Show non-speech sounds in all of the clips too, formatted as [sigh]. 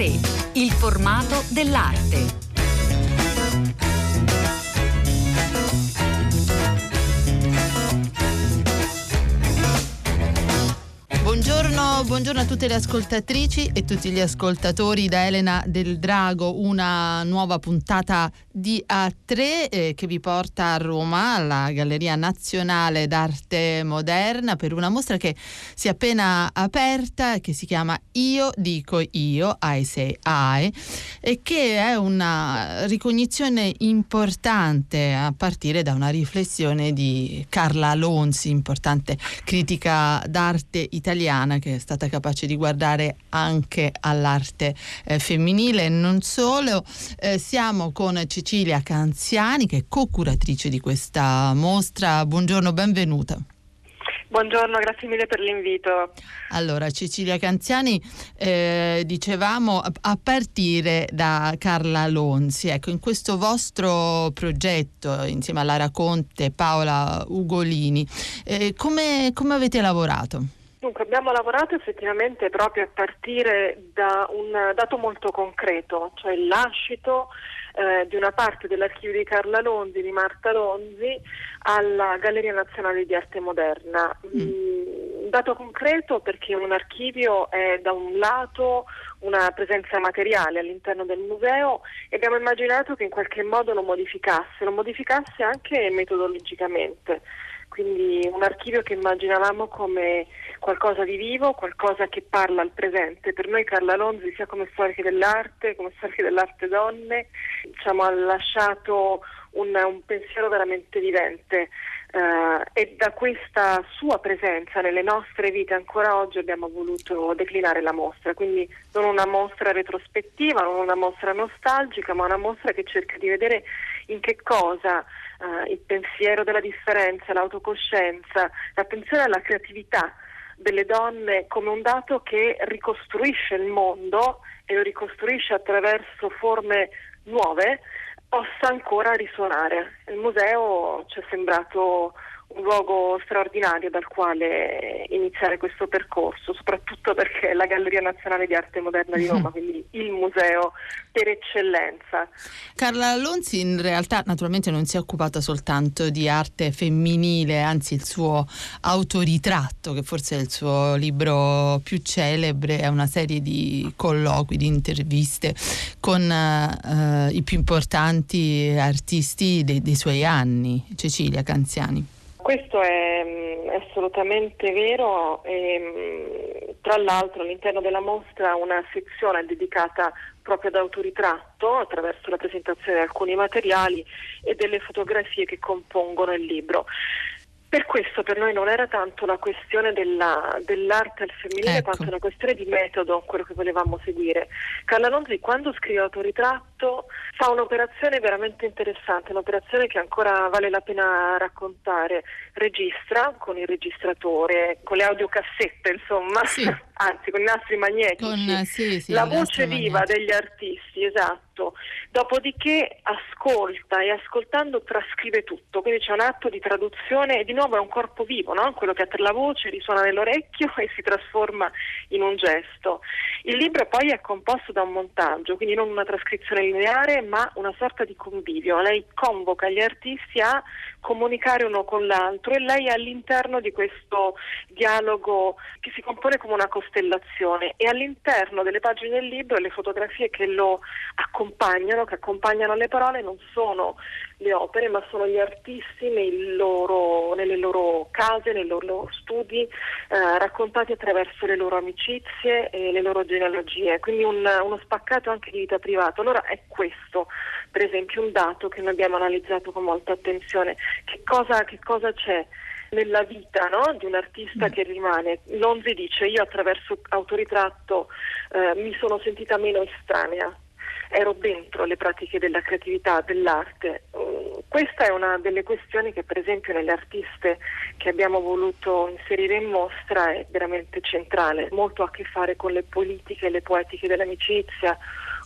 3. Il formato dell'arte. Buongiorno, buongiorno, a tutte le ascoltatrici e tutti gli ascoltatori da Elena del Drago, una nuova puntata di A3 eh, che vi porta a Roma alla Galleria Nazionale d'Arte Moderna per una mostra che si è appena aperta che si chiama Io dico io, I say I, e che è una ricognizione importante a partire da una riflessione di Carla Alonsi, importante critica d'arte italiana che è stata capace di guardare anche all'arte eh, femminile non solo. Eh, siamo con Cecilia Canziani che è co-curatrice di questa mostra. Buongiorno, benvenuta. Buongiorno, grazie mille per l'invito. Allora, Cecilia Canziani, eh, dicevamo a partire da Carla Lonzi, ecco, in questo vostro progetto insieme a Lara Conte e Paola Ugolini, eh, come, come avete lavorato? Dunque abbiamo lavorato effettivamente proprio a partire da un dato molto concreto, cioè il lascito eh, di una parte dell'archivio di Carla Lonzi, di Marta Lonzi, alla Galleria Nazionale di Arte Moderna. Mm. mm. Un dato concreto perché un archivio è da un lato una presenza materiale all'interno del museo e abbiamo immaginato che in qualche modo lo modificasse, lo modificasse anche metodologicamente quindi un archivio che immaginavamo come qualcosa di vivo, qualcosa che parla al presente. Per noi Carla Lonzi, sia come storica dell'arte, come storica dell'arte donne, diciamo, ha lasciato un, un pensiero veramente vivente. Uh, e da questa sua presenza nelle nostre vite ancora oggi abbiamo voluto declinare la mostra, quindi non una mostra retrospettiva, non una mostra nostalgica, ma una mostra che cerca di vedere in che cosa uh, il pensiero della differenza, l'autocoscienza, l'attenzione alla creatività delle donne come un dato che ricostruisce il mondo e lo ricostruisce attraverso forme nuove, possa ancora risuonare. Il museo ci è sembrato un luogo straordinario dal quale iniziare questo percorso, soprattutto perché è la Galleria Nazionale di Arte Moderna di Roma, [laughs] quindi il museo per eccellenza. Carla Alonzi in realtà naturalmente non si è occupata soltanto di arte femminile, anzi il suo autoritratto, che forse è il suo libro più celebre, è una serie di colloqui, di interviste con uh, i più importanti artisti dei, dei suoi anni, Cecilia Canziani. Questo è, mm, è assolutamente vero e mm, tra l'altro all'interno della mostra una sezione dedicata proprio ad autoritratto attraverso la presentazione di alcuni materiali e delle fotografie che compongono il libro. Per questo per noi non era tanto la questione della, dell'arte al femminile, ecco. quanto una questione di metodo, quello che volevamo seguire. Carla Lonzi quando scrive autoritratto fa un'operazione veramente interessante, un'operazione che ancora vale la pena raccontare. Registra con il registratore, con le audiocassette, insomma, sì. [laughs] anzi con i nastri magnetici, con, sì, sì, la voce viva degli artisti, esatto dopodiché ascolta e ascoltando trascrive tutto, quindi c'è un atto di traduzione e di nuovo è un corpo vivo, no? quello che per la voce risuona nell'orecchio [laughs] e si trasforma in un gesto. Il libro poi è composto da un montaggio, quindi non una trascrizione lineare ma una sorta di convivio, lei convoca gli artisti a comunicare uno con l'altro e lei è all'interno di questo dialogo che si compone come una costellazione e all'interno delle pagine del libro le fotografie che lo accompagnano accompagnano, che accompagnano le parole, non sono le opere, ma sono gli artisti loro, nelle loro case, nei loro studi, eh, raccontati attraverso le loro amicizie e le loro genealogie, quindi un, uno spaccato anche di vita privata. Allora è questo, per esempio, un dato che noi abbiamo analizzato con molta attenzione. Che cosa, che cosa c'è? nella vita no? di un artista mm. che rimane. Lonzi dice io attraverso autoritratto eh, mi sono sentita meno estranea ero dentro le pratiche della creatività, dell'arte. Mm, questa è una delle questioni che per esempio nelle artiste che abbiamo voluto inserire in mostra è veramente centrale, molto a che fare con le politiche e le poetiche dell'amicizia,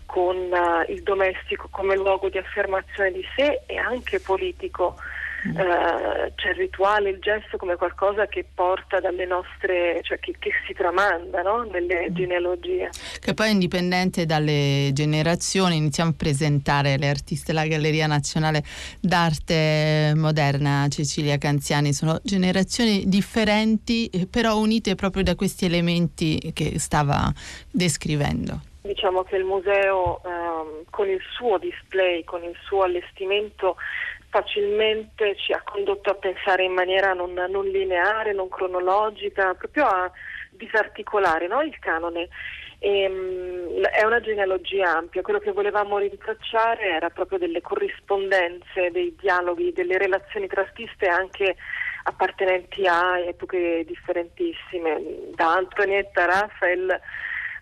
con uh, il domestico come luogo di affermazione di sé e anche politico. Eh, c'è il rituale, il gesto come qualcosa che porta dalle nostre, cioè che, che si tramanda no? nelle mm. genealogie. Che poi indipendente dalle generazioni, iniziamo a presentare le artiste della Galleria Nazionale d'Arte Moderna, Cecilia Canziani, sono generazioni differenti però unite proprio da questi elementi che stava descrivendo. Diciamo che il museo ehm, con il suo display, con il suo allestimento facilmente ci ha condotto a pensare in maniera non, non lineare, non cronologica, proprio a disarticolare no? il canone. E, um, è una genealogia ampia, quello che volevamo rintracciare era proprio delle corrispondenze, dei dialoghi, delle relazioni tra artiste anche appartenenti a epoche differentissime, da Antonietta Raphael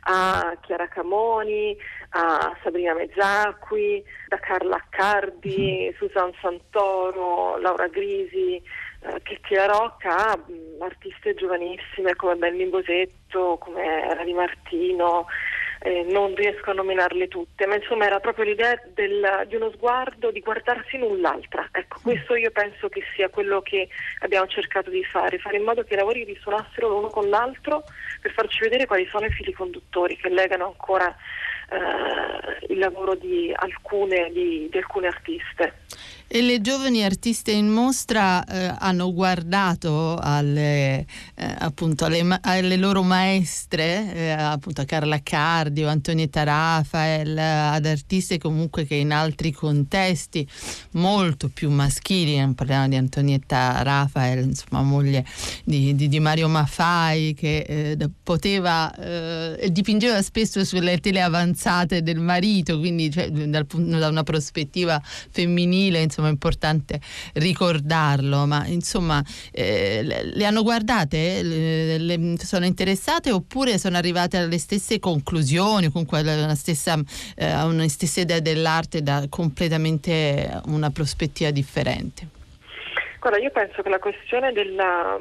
a Chiara Camoni, a Sabrina Mezzacqui, da Carla Accardi, mm. Susan Santoro, Laura Grisi, eh, Cristina Rocca, a mm, artiste giovanissime come Benny Bosetto, come Rani Martino, eh, non riesco a nominarle tutte, ma insomma era proprio l'idea del, di uno sguardo, di guardarsi null'altra. Ecco, questo io penso che sia quello che abbiamo cercato di fare, fare in modo che i lavori risuonassero l'uno con l'altro per farci vedere quali sono i fili conduttori che legano ancora eh, il lavoro di alcune, di, di alcune artiste. E le giovani artiste in mostra eh, hanno guardato alle, eh, appunto alle, alle, loro maestre, eh, appunto a Carla Cardio, Antonietta Rafael, ad artiste comunque che in altri contesti molto più maschili, non parliamo di Antonietta Rafael, insomma moglie di, di, di Mario Maffai, che eh, poteva, eh, dipingeva spesso sulle tele avanzate del marito, quindi cioè, dal, da una prospettiva femminile, insomma insomma è importante ricordarlo, ma insomma eh, le hanno guardate, le, le, sono interessate oppure sono arrivate alle stesse conclusioni, comunque alla stessa, eh, una stessa idea dell'arte da completamente una prospettiva differente? Guarda, io penso che la questione della,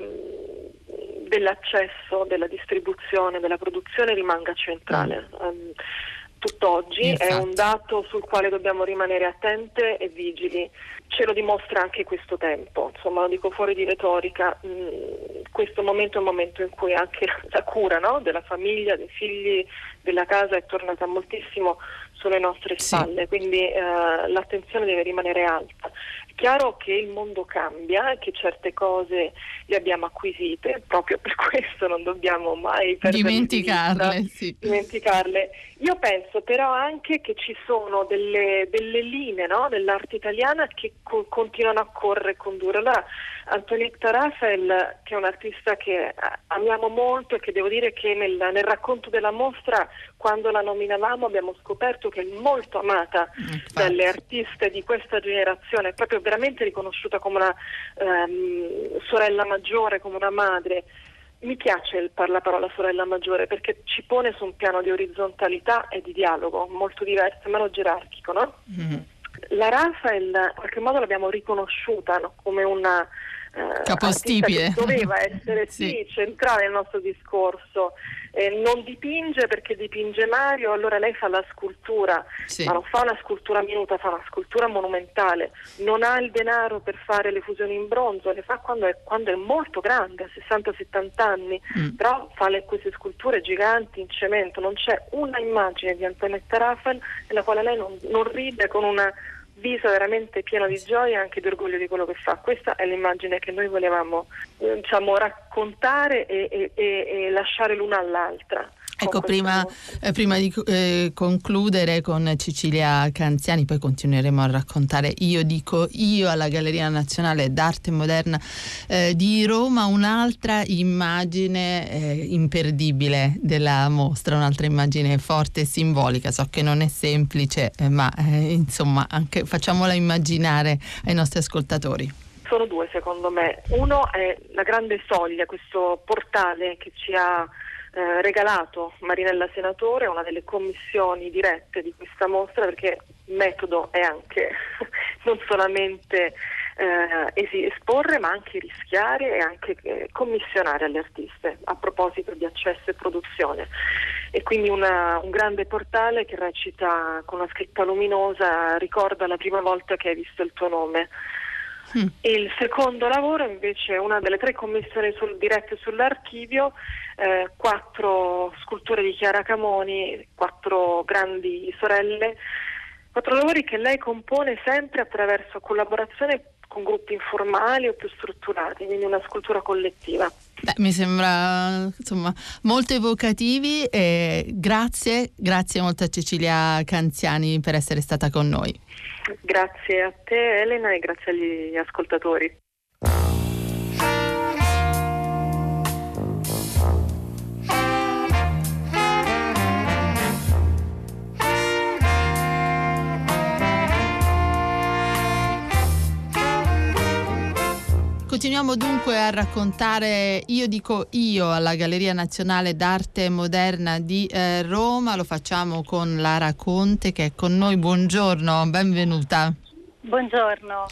dell'accesso, della distribuzione, della produzione rimanga centrale. Um, tutt'oggi, Infatti. è un dato sul quale dobbiamo rimanere attente e vigili. Ce lo dimostra anche questo tempo, insomma lo dico fuori di retorica, mm, questo momento è un momento in cui anche la cura no? della famiglia, dei figli, della casa è tornata moltissimo sulle nostre spalle, sì. quindi eh, l'attenzione deve rimanere alta chiaro che il mondo cambia che certe cose le abbiamo acquisite, proprio per [laughs] questo non dobbiamo mai dimenticarle, sì. dimenticarle. Io penso però anche che ci sono delle, delle linee no? dell'arte italiana che co- continuano a correre e condurre. Allora, Antonietta Rafael, che è un'artista che amiamo molto e che devo dire che nel, nel racconto della mostra, quando la nominavamo, abbiamo scoperto che è molto amata Infatti. dalle artiste di questa generazione, proprio veramente riconosciuta come una um, sorella maggiore, come una madre. Mi piace il la parola sorella maggiore perché ci pone su un piano di orizzontalità e di dialogo molto diverso, meno gerarchico, no? Mm-hmm. La Rafael in qualche modo l'abbiamo riconosciuta no? come una capostipite. doveva essere [laughs] sì. sì. centrale nel nostro discorso. Eh, non dipinge perché dipinge Mario, allora lei fa la scultura, sì. ma non fa una scultura minuta, fa una scultura monumentale. Non ha il denaro per fare le fusioni in bronzo, le fa quando è, quando è molto grande, a 60-70 anni, mm. però fa le, queste sculture giganti in cemento. Non c'è una immagine di Antonietta Raphael nella quale lei non, non ride con una viso veramente pieno di gioia e anche di orgoglio di quello che fa. Questa è l'immagine che noi volevamo diciamo, raccontare e, e, e lasciare l'una all'altra. Ecco, prima, eh, prima, di eh, concludere con Cecilia Canziani, poi continueremo a raccontare Io dico io alla Galleria Nazionale d'Arte Moderna eh, di Roma, un'altra immagine eh, imperdibile della mostra, un'altra immagine forte e simbolica. So che non è semplice, eh, ma eh, insomma anche facciamola immaginare ai nostri ascoltatori sono due secondo me. Uno è la grande soglia, questo portale che ci ha eh, regalato Marinella Senatore una delle commissioni dirette di questa mostra perché il metodo è anche [laughs] non solamente eh, esporre ma anche rischiare e anche eh, commissionare alle artiste a proposito di accesso e produzione e quindi una, un grande portale che recita con una scritta luminosa ricorda la prima volta che hai visto il tuo nome Mm. Il secondo lavoro invece è una delle tre commissioni sul, dirette sull'archivio, eh, quattro sculture di Chiara Camoni, quattro grandi sorelle, quattro lavori che lei compone sempre attraverso collaborazione con gruppi informali o più strutturati, quindi una scultura collettiva. Beh, mi sembra insomma molto evocativi e grazie, grazie molto a Cecilia Canziani per essere stata con noi. Grazie a te Elena e grazie agli ascoltatori. Continuiamo dunque a raccontare Io dico io alla Galleria Nazionale d'Arte Moderna di eh, Roma, lo facciamo con Lara Conte che è con noi, buongiorno, benvenuta. Buongiorno.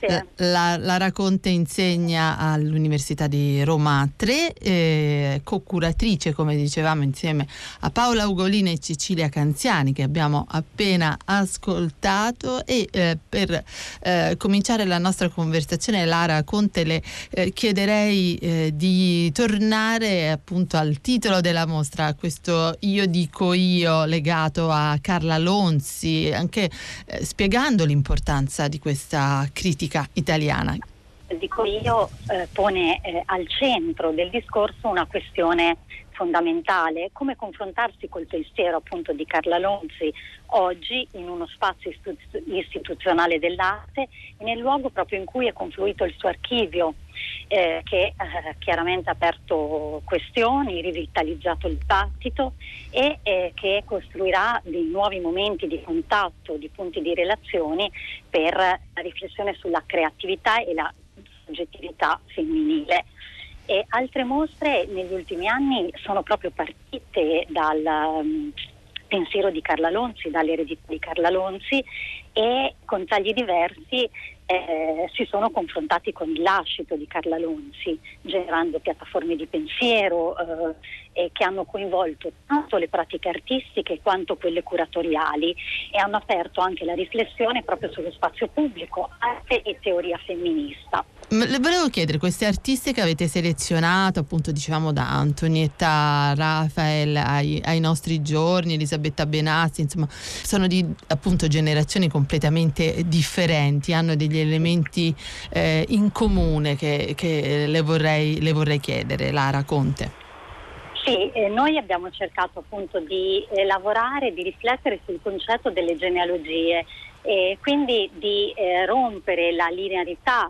Grazie. La, la Raconte insegna all'Università di Roma 3, eh, co-curatrice, come dicevamo, insieme a Paola Ugolina e Cecilia Canziani, che abbiamo appena ascoltato. E eh, per eh, cominciare la nostra conversazione, Lara Conte, le eh, chiederei eh, di tornare appunto al titolo della mostra, questo Io dico io, legato a Carla Lonzi, anche eh, spiegando l'importanza di questa critica italiana. Dico io, eh, pone eh, al centro del discorso una questione fondamentale, come confrontarsi col pensiero appunto di Carla Lonzi oggi in uno spazio istituzionale dell'arte e nel luogo proprio in cui è confluito il suo archivio eh, che eh, chiaramente aperto questioni, rivitalizzato il dibattito e eh, che costruirà dei nuovi momenti di contatto, di punti di relazioni per la riflessione sulla creatività e la soggettività femminile. E altre mostre negli ultimi anni sono proprio partite dal um, pensiero di Carla Lonzi, dall'eredità di Carla Lonzi e con tagli diversi eh, si sono confrontati con il lascito di Carla Lonzi, generando piattaforme di pensiero eh, che hanno coinvolto tanto le pratiche artistiche quanto quelle curatoriali e hanno aperto anche la riflessione proprio sullo spazio pubblico, arte e teoria femminista. Le volevo chiedere, queste artiste che avete selezionato, appunto diciamo da Antonietta Rafael ai, ai nostri giorni, Elisabetta Benazzi, insomma, sono di appunto generazioni completamente differenti, hanno degli elementi eh, in comune che, che le, vorrei, le, vorrei, chiedere, Lara Conte. Sì, eh, noi abbiamo cercato appunto di eh, lavorare, di riflettere sul concetto delle genealogie e quindi di eh, rompere la linearità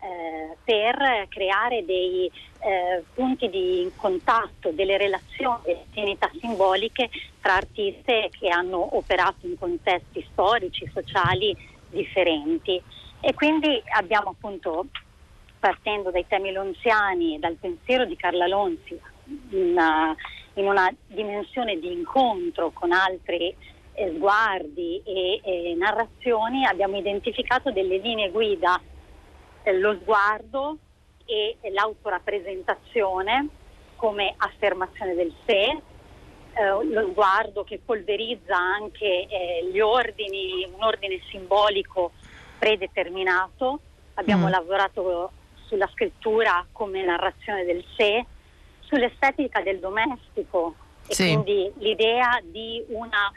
eh, per creare dei eh, punti di contatto, delle relazioni, delle affinità simboliche tra artiste che hanno operato in contesti storici, sociali differenti. E quindi abbiamo appunto, partendo dai temi lonziani e dal pensiero di Carla Lonzi, una, in una dimensione di incontro con altri eh, sguardi e, e narrazioni, abbiamo identificato delle linee guida eh, lo sguardo e l'autorappresentazione come affermazione del sé, eh, lo sguardo che polverizza anche eh, gli ordini, un ordine simbolico predeterminato. Abbiamo mm. lavorato sulla scrittura come narrazione del sé, sull'estetica del domestico e sì. quindi l'idea di una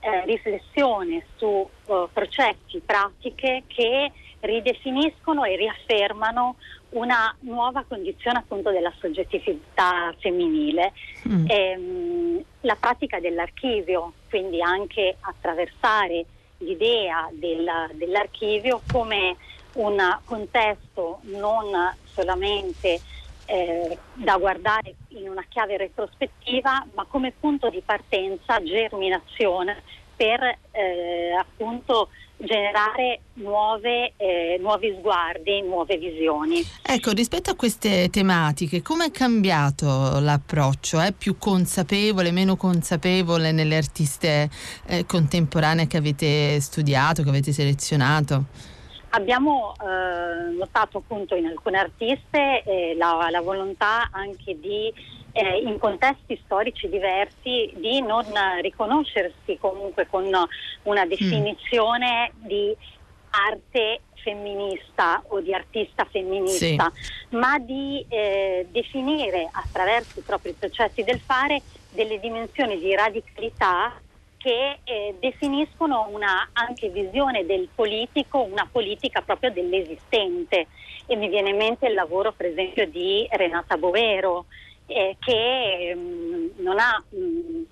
eh, riflessione su uh, processi, pratiche che ridefiniscono e riaffermano una nuova condizione appunto della soggettività femminile. Mm. Ehm, la pratica dell'archivio, quindi anche attraversare l'idea della, dell'archivio come un contesto non solamente eh, da guardare in una chiave retrospettiva, ma come punto di partenza, germinazione per eh, appunto generare nuove, eh, nuovi sguardi, nuove visioni. Ecco, rispetto a queste tematiche, come è cambiato l'approccio? È più consapevole, meno consapevole nelle artiste eh, contemporanee che avete studiato, che avete selezionato? Abbiamo eh, notato appunto in alcune artiste eh, la, la, volontà anche di, eh, in contesti storici diversi, di non riconoscersi comunque con una definizione mm. di arte femminista o di artista femminista, sì. ma di eh, definire attraverso i propri processi del fare delle dimensioni di radicalità che eh, definiscono una anche visione del politico, una politica proprio dell'esistente. E mi viene in mente il lavoro per esempio di Renata Bovero, eh, che mh, mm, non ha mh, mm,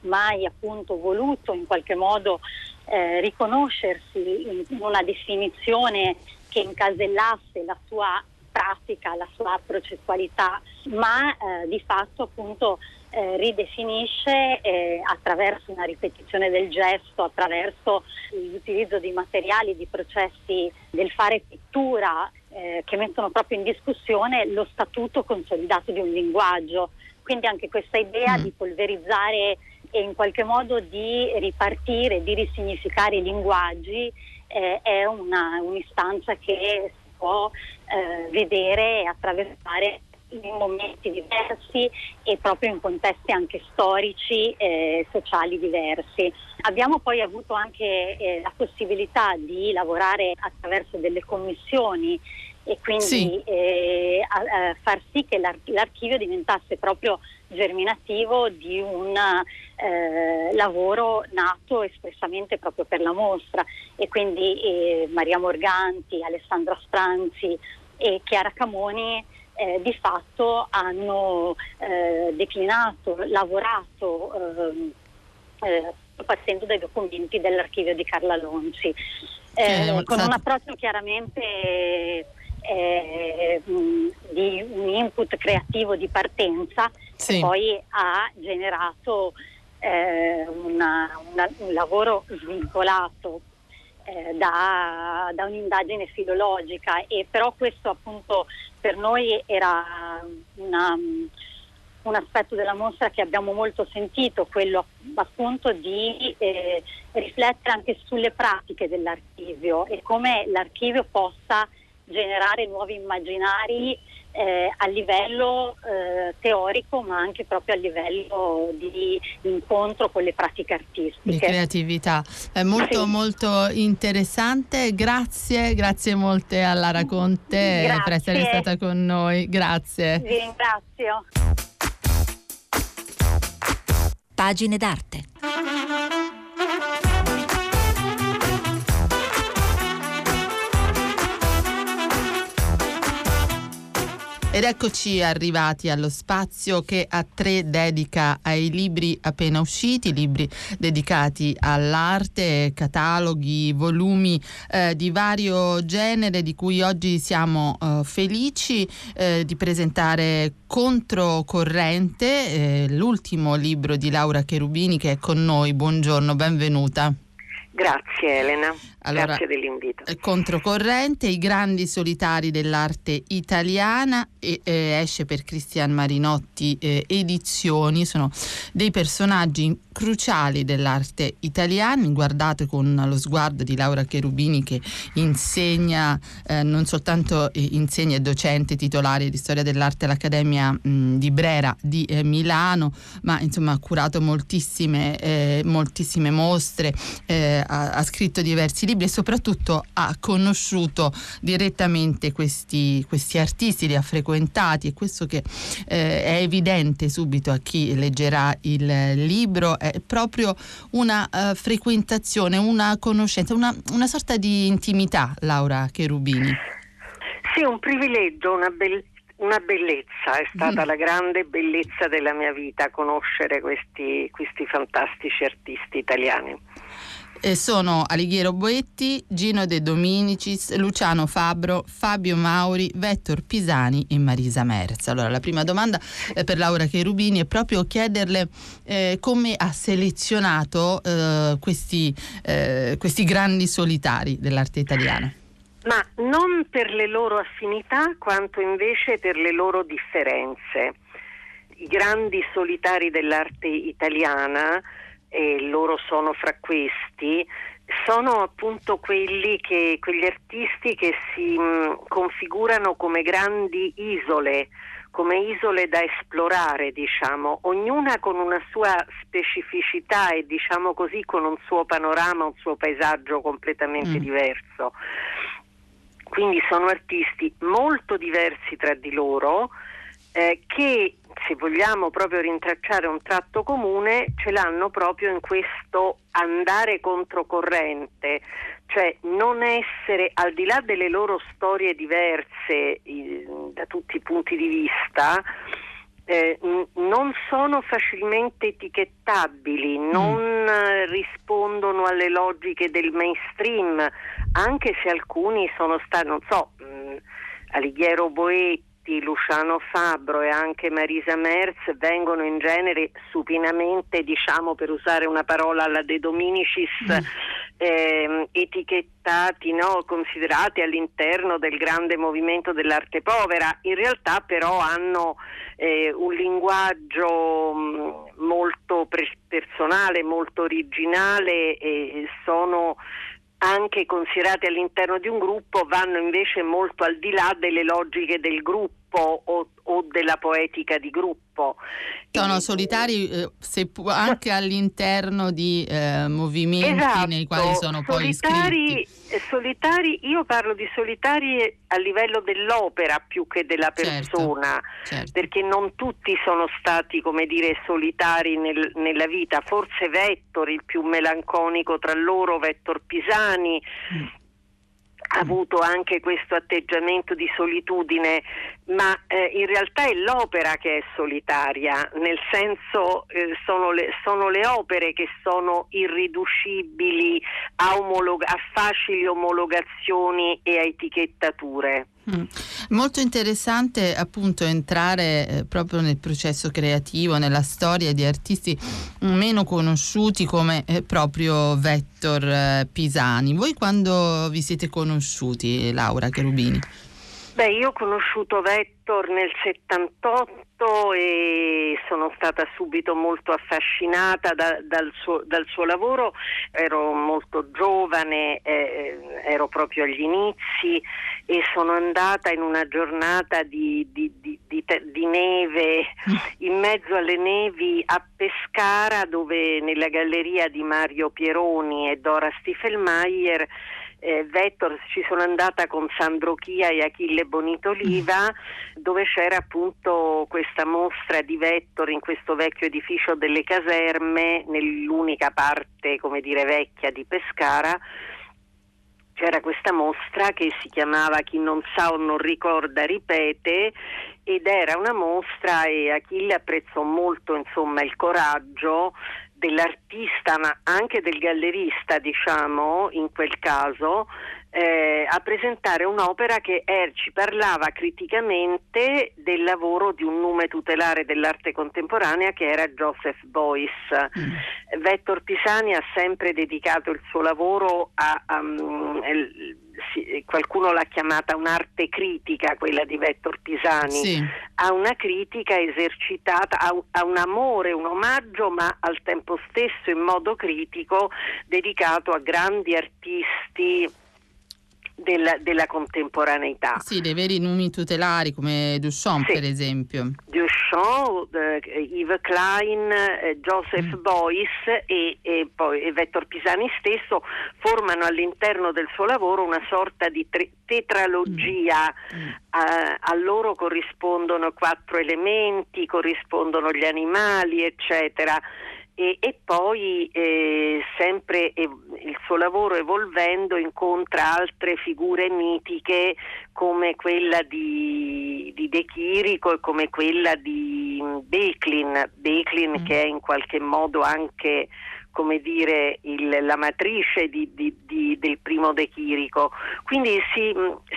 mai appunto voluto in qualche modo eh, riconoscersi in una definizione che incasellasse la sua pratica, la sua processualità, ma eh, di fatto appunto eh, ridefinisce eh, attraverso una ripetizione del gesto, attraverso l'utilizzo di materiali, di processi del fare pittura eh, che mettono proprio in discussione lo statuto consolidato di un linguaggio. Quindi anche questa idea mm. di polverizzare e in qualche modo di ripartire, di risignificare i linguaggi eh, è una, un'istanza che può eh, vedere e attraversare in momenti diversi e proprio in contesti anche storici e sociali diversi. Abbiamo poi avuto anche eh, la possibilità di lavorare attraverso delle commissioni e quindi sì. eh, a, a far sì che l'ar- l'archivio diventasse proprio germinativo di un eh, lavoro nato espressamente proprio per la mostra. E quindi eh, Maria Morganti, Alessandra Stranzi e Chiara Camoni eh, di fatto hanno eh, declinato, lavorato ehm, eh, partendo dai documenti dell'archivio di Carla Lonci, eh, con un approccio chiaramente eh, di un input creativo di partenza sì. che poi ha generato eh, una, una, un lavoro svincolato eh, da, da, un'indagine filologica e però questo appunto per noi era una, un aspetto della mostra che abbiamo molto sentito, quello appunto di eh, riflettere anche sulle pratiche dell'archivio e come l'archivio possa generare nuovi immaginari eh, a livello eh, teorico ma anche proprio a livello di incontro con le pratiche artistiche. Di creatività. È molto sì. molto interessante. Grazie, grazie molte a Lara [laughs] Conte grazie. per essere stata con noi. Grazie. Vi ringrazio. Pagine d'arte. Ed eccoci arrivati allo spazio che a tre dedica ai libri appena usciti, libri dedicati all'arte, cataloghi, volumi eh, di vario genere di cui oggi siamo eh, felici eh, di presentare Controcorrente, eh, l'ultimo libro di Laura Cherubini che è con noi. Buongiorno, benvenuta. Grazie Elena. Allora, Grazie dell'invito. Eh, controcorrente, i grandi solitari dell'arte italiana, e, eh, esce per Cristian Marinotti eh, Edizioni, sono dei personaggi cruciali dell'arte italiana, guardate con lo sguardo di Laura Cherubini che insegna, eh, non soltanto insegna è docente titolare di storia dell'arte all'Accademia mh, di Brera di eh, Milano, ma insomma ha curato moltissime, eh, moltissime mostre, ha, ha scritto diversi libri libri e soprattutto ha conosciuto direttamente questi, questi artisti, li ha frequentati e questo che eh, è evidente subito a chi leggerà il libro è proprio una uh, frequentazione, una conoscenza, una, una sorta di intimità, Laura Cherubini. Sì, un privilegio, una, be- una bellezza, è stata mm. la grande bellezza della mia vita conoscere questi, questi fantastici artisti italiani eh, sono Alighiero Boetti, Gino De Dominicis, Luciano Fabro, Fabio Mauri, Vettor Pisani e Marisa Merz. Allora, la prima domanda eh, per Laura Cherubini è proprio chiederle eh, come ha selezionato eh, questi, eh, questi grandi solitari dell'arte italiana. Ma non per le loro affinità quanto invece per le loro differenze. I grandi solitari dell'arte italiana e loro sono fra questi, sono appunto quelli che, quegli artisti che si mh, configurano come grandi isole, come isole da esplorare, diciamo, ognuna con una sua specificità e diciamo così con un suo panorama, un suo paesaggio completamente mm. diverso. Quindi sono artisti molto diversi tra di loro eh, che se vogliamo proprio rintracciare un tratto comune ce l'hanno proprio in questo andare controcorrente, cioè non essere al di là delle loro storie diverse eh, da tutti i punti di vista, eh, non sono facilmente etichettabili, mm. non mm. rispondono alle logiche del mainstream, anche se alcuni sono stati, non so, mh, mm, Alighiero Boetti, Luciano Fabbro e anche Marisa Merz vengono in genere supinamente, diciamo per usare una parola alla De Dominicis, mm. eh, etichettati, no? considerati all'interno del grande movimento dell'arte povera. In realtà però hanno eh, un linguaggio mm, molto pre- personale, molto originale e sono anche considerati all'interno di un gruppo vanno invece molto al di là delle logiche del gruppo o, o della poetica di gruppo. Sono solitari eh, anche all'interno di eh, movimenti esatto, nei quali sono poi iscritti. Solitari, io parlo di solitari a livello dell'opera più che della certo, persona, certo, certo. perché non tutti sono stati, come dire, solitari nel, nella vita, forse Vettor, il più melanconico tra loro, Vettor Pisani. Mm ha avuto anche questo atteggiamento di solitudine, ma eh, in realtà è l'opera che è solitaria, nel senso eh, sono, le, sono, le, opere che sono irriducibili a, omolog- a facili omologazioni e a etichettature. Mm. Molto interessante appunto entrare eh, proprio nel processo creativo, nella storia di artisti meno conosciuti come eh, proprio Vettor eh, Pisani. Voi quando vi siete conosciuti, Laura Cherubini? Beh, io ho conosciuto Vettor nel 78 e sono stata subito molto affascinata da, dal, suo, dal, suo, lavoro, ero molto giovane, eh, ero proprio agli inizi e sono andata in una giornata di, di, di, di, neve, [laughs] in mezzo alle nevi a Pescara dove nella galleria di Mario Pieroni e Dora Stiefelmeier eh, Vettor ci sono andata con Sandro Chia e Achille Bonitoliva mm. dove c'era appunto questa mostra di Vettor in questo vecchio edificio delle caserme nell'unica parte come dire vecchia di Pescara c'era questa mostra che si chiamava Chi non sa o non ricorda ripete ed era una mostra e Achille apprezzò molto insomma il coraggio dell'artista ma anche del gallerista diciamo in quel caso eh, a presentare un'opera che er, ci parlava criticamente del lavoro di un nume tutelare dell'arte contemporanea che era Joseph Boyce. Mm. Vettor Pisani ha sempre dedicato il suo lavoro a, a, a mm, qualcuno l'ha chiamata un'arte critica, quella di Vettor Pisani, sì. a una critica esercitata, a, un amore, un omaggio, ma al tempo stesso in modo critico dedicato a grandi artisti della, della, contemporaneità. Sì, dei veri numi tutelari come Duchamp sì. per esempio. Duchamp, eh, Yves Klein, eh, Joseph mm. Boyce e, e, poi e Vettor Pisani stesso formano all'interno del suo lavoro una sorta di tre, tetralogia. Mm. Mm. A, a loro corrispondono quattro elementi, corrispondono gli animali, eccetera e, e poi eh, sempre ev- il suo lavoro evolvendo incontra altre figure mitiche come quella di, di De Chirico e come quella di Becklin, Becklin mm. che è in qualche modo anche come dire, il, la matrice di, di, del primo De Chirico. Quindi si,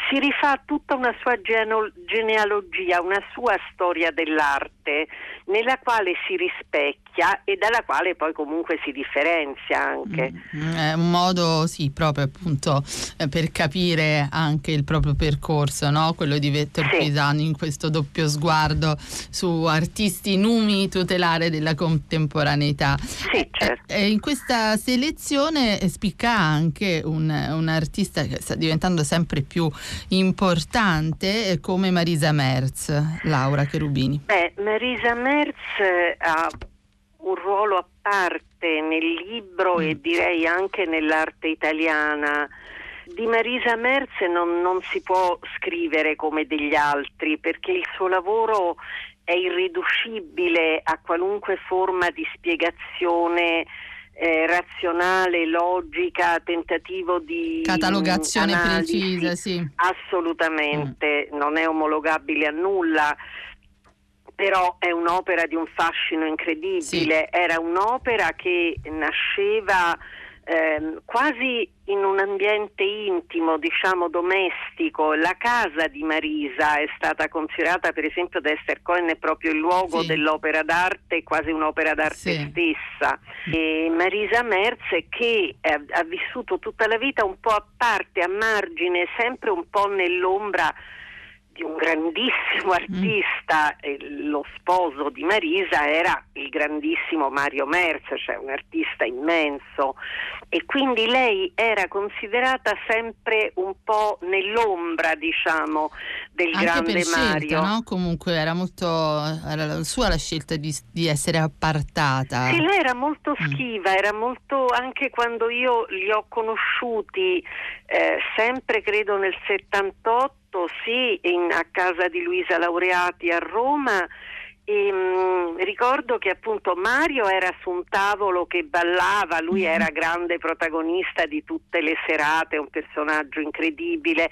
si rifà tutta una sua genealogia, una sua storia dell'arte nella quale si rispecchia e dalla quale poi comunque si differenzia anche. Mm, è un modo, sì, proprio appunto eh, per capire anche il proprio percorso, no? quello di Vettor sì. Pisani in questo doppio sguardo su artisti numi tutelare della contemporaneità. Sì, certo. Eh, E in questa selezione spicca anche un, un, artista che sta diventando sempre più importante come Marisa Merz, Laura Cherubini. Beh, Marisa Merz ha un ruolo a parte nel libro mm. e direi anche nell'arte italiana. Di Marisa Merz non, non, si può scrivere come degli altri perché il suo lavoro è irriducibile a qualunque forma di spiegazione eh, razionale, logica, tentativo di catalogazione analisi. precisa, sì. Assolutamente, mm. non è omologabile a nulla però è un'opera di un fascino incredibile, sì. era un'opera che nasceva ehm, quasi in un ambiente intimo, diciamo domestico. La casa di Marisa è stata considerata per esempio da Esther Cohen proprio il luogo sì. dell'opera d'arte, quasi un'opera d'arte sì. stessa. E Marisa Merz che ha, ha vissuto tutta la vita un po' a parte, a margine, sempre un po' nell'ombra di un grandissimo mm. artista, mm. lo sposo di Marisa era il grandissimo Mario Merz, cioè un artista immenso e quindi lei era considerata sempre un po' nell'ombra, diciamo, del Anche grande per Mario. Scelta, no? Comunque era molto era la sua la scelta di, di essere appartata. Sì, lei era molto mm. schiva, mm. era molto anche quando io li ho conosciuti eh, sempre credo nel 78 sì in, a casa di Luisa Laureati a Roma e, mh, mm, ricordo che appunto Mario era su un tavolo che ballava, lui mm-hmm. era grande protagonista di tutte le serate, un personaggio incredibile,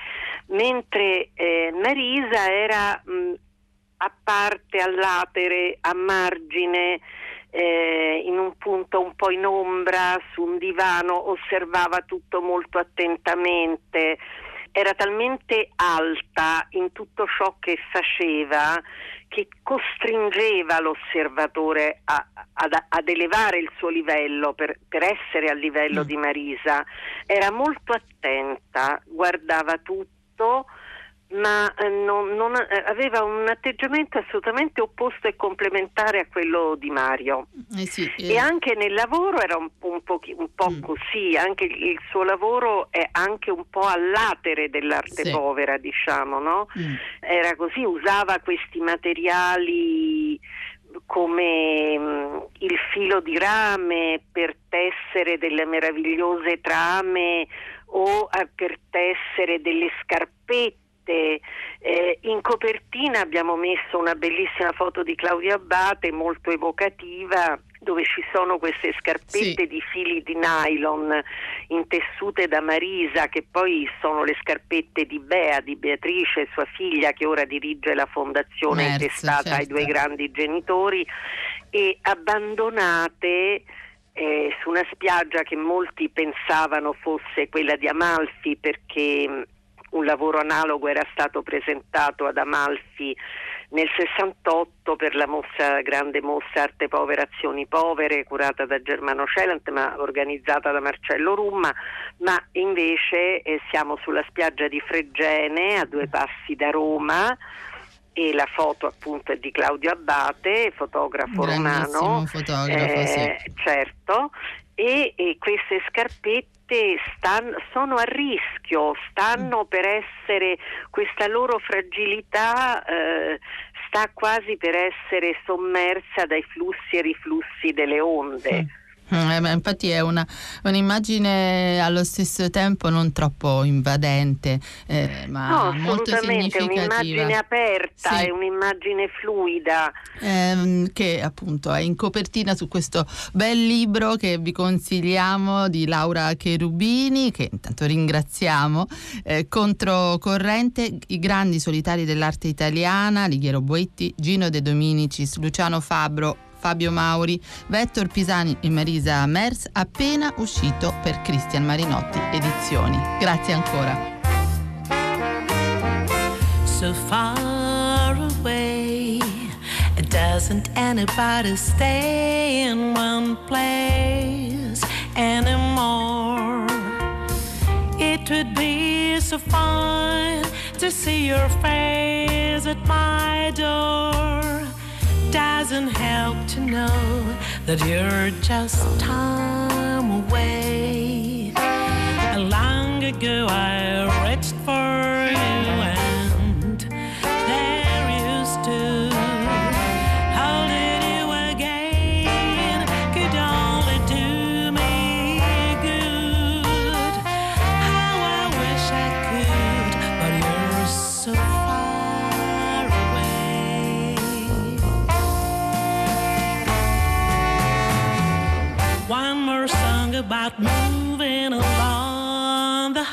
mentre eh, Marisa era mh, mm, a parte, all'atere, a margine, eh, in un punto un po' in ombra, su un divano, osservava tutto molto attentamente era talmente alta in tutto ciò che faceva che costringeva l'osservatore a, a, ad elevare il suo livello per, per essere al livello mm. di Marisa. Era molto attenta, guardava tutto ma eh, non, non, eh, aveva un atteggiamento assolutamente opposto e complementare a quello di Mario. Eh sì, eh. E anche nel lavoro era un, un po', un po mm. così, anche il, il, suo lavoro è anche un po' all'atere dell'arte sì. povera, diciamo, no? Mm. Era così, usava questi materiali come mh, mm, il filo di rame per tessere delle meravigliose trame o eh, per tessere delle scarpette Abate. Eh, in copertina abbiamo messo una bellissima foto di Claudia Abate, molto evocativa, dove ci sono queste scarpette sì. di fili di nylon intessute da Marisa, che poi sono le scarpette di Bea, di Beatrice, sua figlia, che ora dirige la fondazione Merz, intestata certo. ai due grandi genitori, e abbandonate. Eh, su una spiaggia che molti pensavano fosse quella di Amalfi perché un lavoro analogo era stato presentato ad Amalfi nel 68 per la mossa, grande mossa Arte Povera Azioni Povere curata da Germano Celant ma organizzata da Marcello Rumma ma invece eh, siamo sulla spiaggia di Fregene a due passi da Roma e la foto appunto è di Claudio Abbate, fotografo romano, fotografo, eh, sì. certo, e, e queste scarpette stanno, sono a rischio, stanno mm. per essere, questa loro fragilità eh, sta quasi per essere sommersa dai flussi e riflussi delle onde. Sì. Mm, eh, infatti è una, un'immagine allo stesso tempo non troppo invadente, eh, ma no, molto significativa. è un'immagine aperta, sì. è un'immagine fluida. Eh, che appunto è in copertina su questo bel libro che vi consigliamo di Laura Cherubini, che intanto ringraziamo, eh, Controcorrente, i grandi solitari dell'arte italiana, Lighiero Boetti, Gino De Dominicis, Luciano Fabro, Fabio Mauri, Vettor Pisani e Marisa Mers, appena uscito per Cristian Marinotti Edizioni. Grazie ancora. So far away, doesn't anybody stay in one place anymore? It would be so fun to see your face at my door. Does doesn't help to know that you're just time away. Long ago I reached for you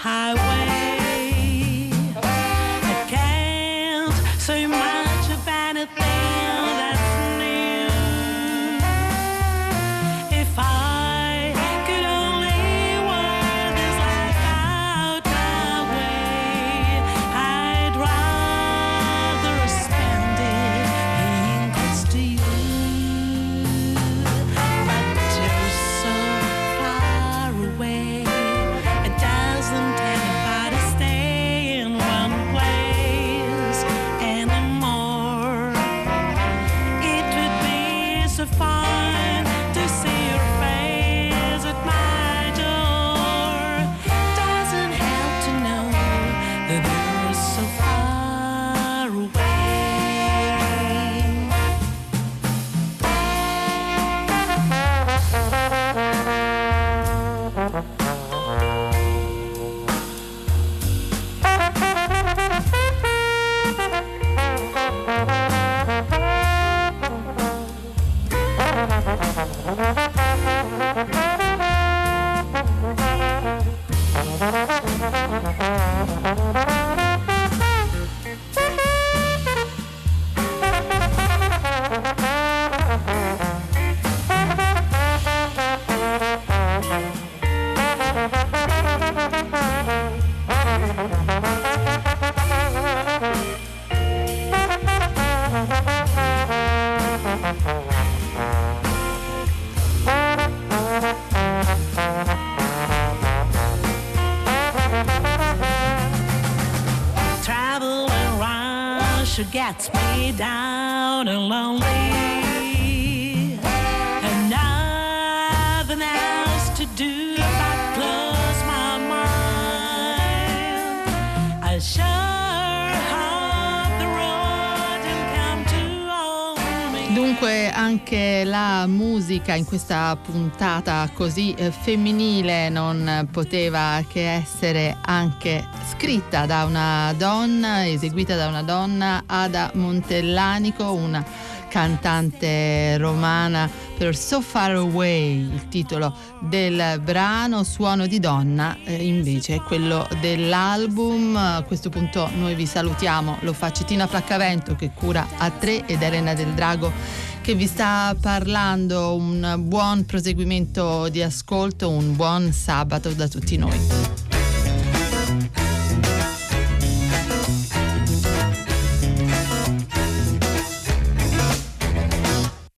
highway. Gets me down and lonely. Anche la musica in questa puntata così eh, femminile non poteva che essere anche scritta da una donna, eseguita da una donna, Ada Montellanico, una cantante romana per So Far Away, il titolo del brano Suono di donna, eh, invece è quello dell'album. A questo punto noi vi salutiamo, lo fa Cettina Flaccavento che cura a tre ed Elena del Drago che vi sta parlando. Un buon proseguimento di ascolto, un buon sabato da tutti noi.